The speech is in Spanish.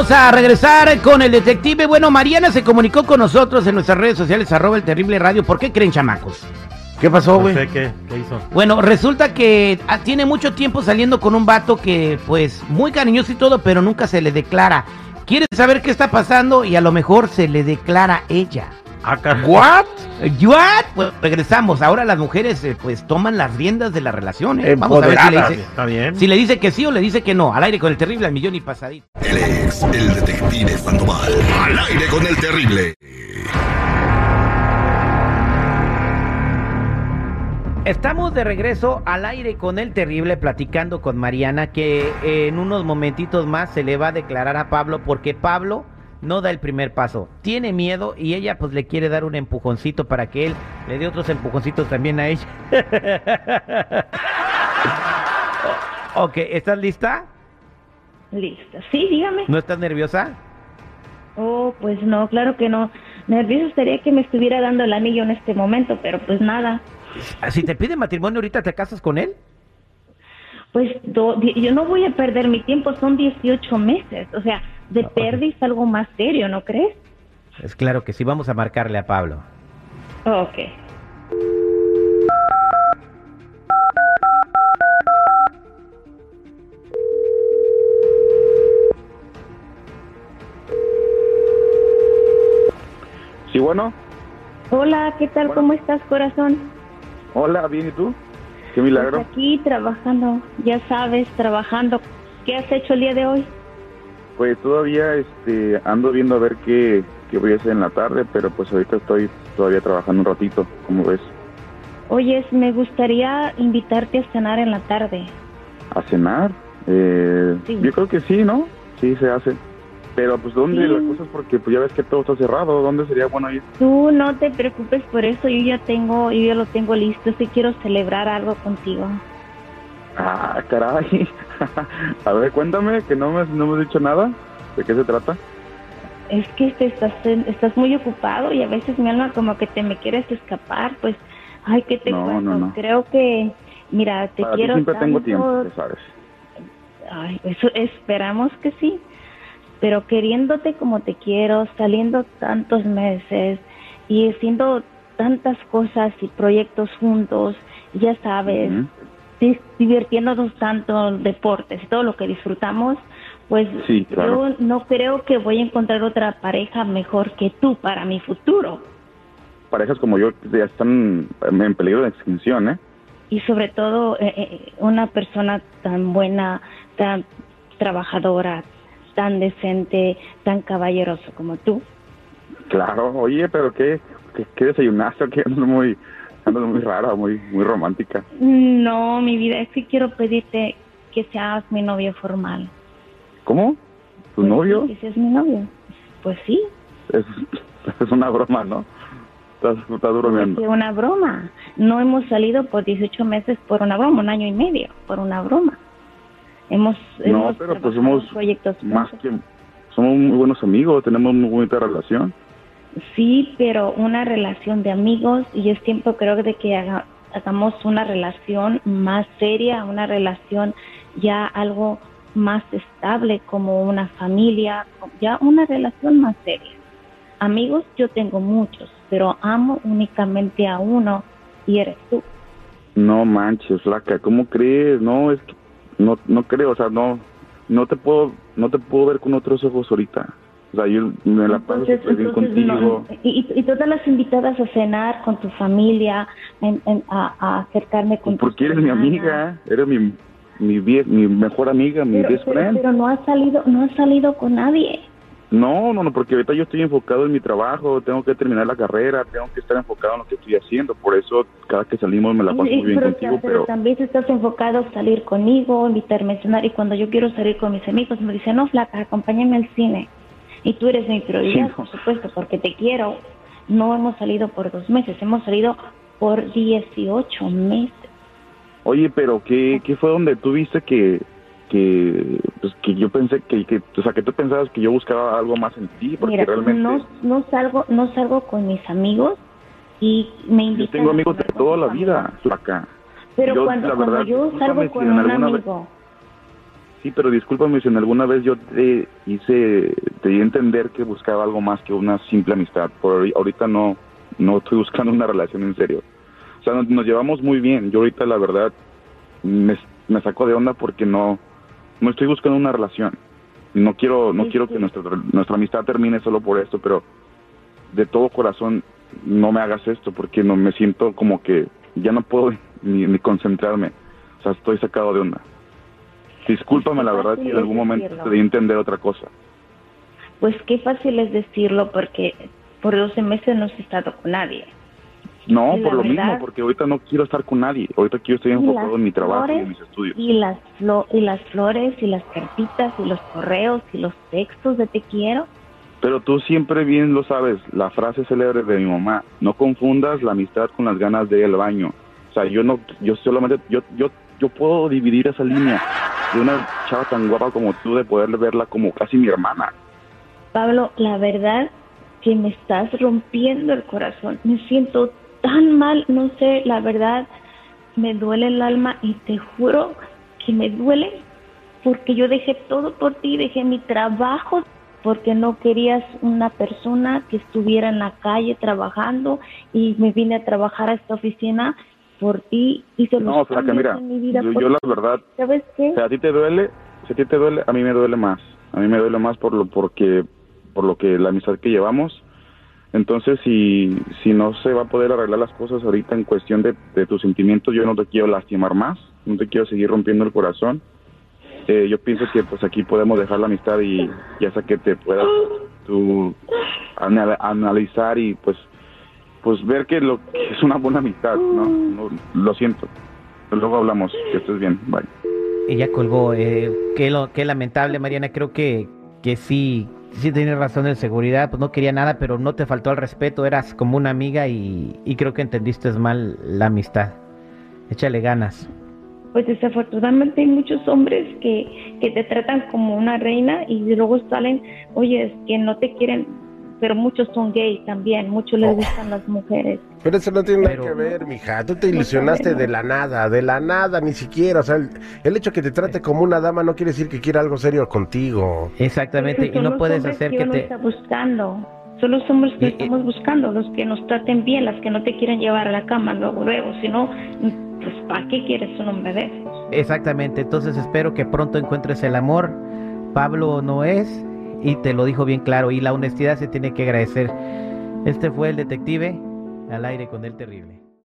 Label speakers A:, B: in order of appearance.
A: Vamos a regresar con el detective. Bueno, Mariana se comunicó con nosotros en nuestras redes sociales, arroba el terrible radio. ¿Por qué creen, chamacos? ¿Qué pasó,
B: No
A: güey?
B: sé qué, qué hizo.
A: Bueno, resulta que ah, tiene mucho tiempo saliendo con un vato que, pues, muy cariñoso y todo, pero nunca se le declara. Quiere saber qué está pasando y a lo mejor se le declara ella.
B: Ah,
A: ¿What? ¿What? Pues regresamos. Ahora las mujeres, eh, pues, toman las riendas de la relación. ¿eh? Vamos a ver si le, dice,
B: Está bien.
A: si le dice que sí o le dice que no. Al aire con el terrible al millón y pasadito.
C: Él es el detective Sandoval. Al aire con el terrible.
A: Estamos de regreso al aire con el terrible platicando con Mariana que en unos momentitos más se le va a declarar a Pablo porque Pablo no da el primer paso. Tiene miedo y ella pues le quiere dar un empujoncito para que él le dé otros empujoncitos también a ella. Ok, ¿estás lista?
D: Lista. Sí, dígame.
A: ¿No estás nerviosa?
D: Oh, pues no, claro que no. Nervioso sería que me estuviera dando el anillo en este momento, pero pues nada.
A: Si te pide matrimonio ahorita, ¿te casas con él?
D: Pues do- yo no voy a perder mi tiempo, son 18 meses. O sea, de
A: ok.
D: perdiz algo más serio, ¿no crees?
A: Es claro que sí, vamos a marcarle a Pablo.
D: Ok.
E: Sí, bueno.
D: Hola, ¿qué tal?
E: Bueno.
D: ¿Cómo estás, corazón?
E: Hola, bien, ¿y tú? Qué
D: Pues
E: milagro.
D: aquí trabajando, ya sabes, trabajando. ¿Qué has hecho el día de hoy?
E: Pues todavía este, ando viendo a ver qué, qué voy a hacer en la tarde, pero pues ahorita estoy todavía trabajando un ratito, como ves,
D: Oyes, me gustaría invitarte a cenar en la tarde.
E: a cenar. Eh,
D: Sí.
E: Yo creo que sí, ¿no? Sí, se hace. Pero pues ¿dónde
D: Sí.
E: las cosas? Porque pues ya ves que todo está cerrado. ¿Dónde sería bueno ir?
D: Tú no te preocupes por eso, yo ya tengo, yo ya lo tengo listo, si quiero celebrar algo contigo.
E: Ah, caray. a ver, cuéntame, que no me, no me has dicho nada. ¿De qué se trata?
D: Es que te estás, estás muy ocupado y a veces mi alma como que te me quieres escapar, pues, ay, ¿qué te
E: No,
D: cuento?
E: no, no.
D: Creo que, mira, te
E: Para ti
D: quiero
E: siempre tengo tiempo, ya sabes.
D: Ay, eso esperamos que sí, pero queriéndote como te quiero, saliendo tantos meses y haciendo tantas cosas y proyectos juntos, ya sabes, divirtiéndonos tanto, deportes todo lo que disfrutamos, pues
E: Sí, claro.
D: yo no creo que voy a encontrar otra pareja mejor que tú para mi futuro.
E: Parejas como yo ya están en peligro de extinción, ¿eh?
D: y sobre todo eh, eh, una persona tan buena, tan trabajadora, tan decente, tan caballeroso como tú.
E: Claro, oye, pero ¿qué, qué, qué desayunaste? ¿Qué muy, andas muy rara, muy, muy romántica?
D: No, mi vida, es que quiero pedirte que seas mi novio formal.
E: ¿Cómo? ¿Tu
D: Pues
E: novio?
D: sí, Que seas mi novio. Pues sí,
E: Es, es una broma, ¿no? Estás, estás
D: es
E: bromeando.
D: que una broma. No hemos salido por 18 meses por una broma, un año y medio por una broma. Hemos,
E: No,
D: hemos
E: pero pues somos
D: proyectos
E: Más que... Somos muy buenos amigos, tenemos muy bonita relación.
D: Sí, pero una relación de amigos y es tiempo creo de que haga- hagamos una relación más seria, una relación ya algo más estable como una familia, ya una relación más seria. Amigos yo tengo muchos, pero amo únicamente a uno y eres tú.
E: No manches, flaca, ¿cómo crees? No, es no, no creo, o sea, no, no te puedo, no te puedo ver con otros ojos ahorita. O sea, yo me la paso
D: Entonces, entonces, no,
E: contigo.
D: y, y- y todas las invitadas a cenar con tu familia, en- en- a, a acercarme con
E: Porque
D: tus
E: eres mi amiga, eres mi, mi, vie- mi mejor amiga, mi
D: pero,
E: best
D: pero-
E: friend.
D: pero no has salido, no has salido con nadie.
E: No, no, no, porque ahorita yo estoy enfocado en mi trabajo, tengo que terminar la carrera, tengo que estar enfocado en lo que estoy haciendo, por eso cada que salimos me la paso muy bien
D: pero,
E: contigo,
D: pero
E: pero
D: también estás enfocado a salir conmigo, invitarme a cenar y cuando yo quiero salir con mis amigos me dicen, no, flaca, acompáñame al cine. Y tú eres mi prioridad,
E: Sí.
D: por supuesto, porque te quiero. No hemos salido por dos meses, hemos salido por 18 meses.
E: oye, pero ¿qué, qué fue donde tú viste que, que, pues, que yo pensé que, que, o sea, que tú pensabas que yo buscaba algo más en ti, porque
D: Mira,
E: realmente
D: no, no salgo no salgo con mis amigos y me
E: yo
D: invitan
E: tengo
D: a
E: amigos de toda la vida, flaca.
D: Pero
E: Yo,
D: cuando,
E: la
D: cuando
E: verdad,
D: yo salgo con un
E: vez-
D: amigo,
E: Sí, pero discúlpame si en alguna vez yo te hice, te di a entender que buscaba algo más que una simple amistad. Por ahorita no, no estoy buscando una relación en serio. O sea, nos, nos llevamos muy bien. Yo ahorita la verdad me, me saco de onda porque no, no estoy buscando una relación. No quiero, no
D: Sí,
E: quiero
D: sí.
E: que nuestra, nuestra amistad termine solo por esto, pero de todo corazón no me hagas esto porque no me siento como que ya no puedo ni, ni concentrarme. O sea, estoy sacado de onda. Discúlpame, la verdad, si en algún momento te di a entender otra cosa.
D: Pues qué fácil es decirlo porque por 12 meses no he estado con nadie.
E: No, por lo
D: verdad-
E: mismo, porque ahorita no quiero estar con nadie. Ahorita quiero estoy
D: Y
E: enfocado en mi trabajo y
D: flores
E: en mis estudios.
D: Y las, y las flores y las cartitas y los correos y los textos de te quiero.
E: Pero tú siempre bien lo sabes, la frase célebre de mi mamá, no confundas la amistad con las ganas de ir al baño. O sea, yo no, yo solamente, yo, yo, yo puedo dividir esa línea de una chava tan guapa como tú, de poder verla como casi mi hermana.
D: Pablo, la verdad que me estás rompiendo el corazón. Me siento tan mal, no sé, la verdad me duele el alma y te juro que me duele porque yo dejé todo por ti, dejé mi trabajo porque no querías una persona que estuviera en la calle trabajando y me vine a trabajar a esta oficina por ti hice los
E: No, flaca, mira,
D: mi vida
E: yo, la verdad,
D: ¿Sabes qué?
E: o sea, a ti te duele, si a ti te duele, a mí me duele más. A mí me duele más por lo, porque, por lo que la amistad que llevamos. Entonces, si, si no se va a poder arreglar las cosas ahorita en cuestión de, de tus sentimientos, yo no te quiero lastimar más, no te quiero seguir rompiendo el corazón. Eh, yo pienso que pues aquí podemos dejar la amistad y ya sea que te puedas tú anal- analizar y pues pues ver que lo que es una buena amistad, ¿no? No, Lo siento. Luego hablamos, que estés bien, bye.
A: Ella colgó. Eh, qué, lo, qué lamentable, Mariana. Creo que, que sí, sí tienes razón en seguridad. Pues no quería nada, pero no te faltó al respeto. Eras como una amiga y, y creo que entendiste mal la amistad. Échale ganas.
D: Pues desafortunadamente hay muchos hombres que, que te tratan como una reina y luego salen, oye, es que no te quieren, pero muchos son gay también, muchos les gustan las mujeres.
B: Pero eso no tiene nada
A: Pero-
B: que ver, mija. Tú te ilusionaste de la nada, de la nada, ni siquiera. O sea, el, el hecho que te trate como una dama no quiere decir que quiera algo serio contigo.
A: Exactamente. Y
D: son
A: no
D: los
A: puedes
D: hombres
A: hacer
D: que
A: te...
D: está buscando. Son los hombres que estamos buscando, los que nos traten bien, las que no te quieren llevar a la cama luego, luego. Si no, pues ¿para qué quieres un hombre de esos?
A: Exactamente, entonces espero que pronto encuentres el amor. Pablo no es y te lo dijo bien claro y la honestidad se tiene que agradecer. Este fue el detective al aire con el terrible.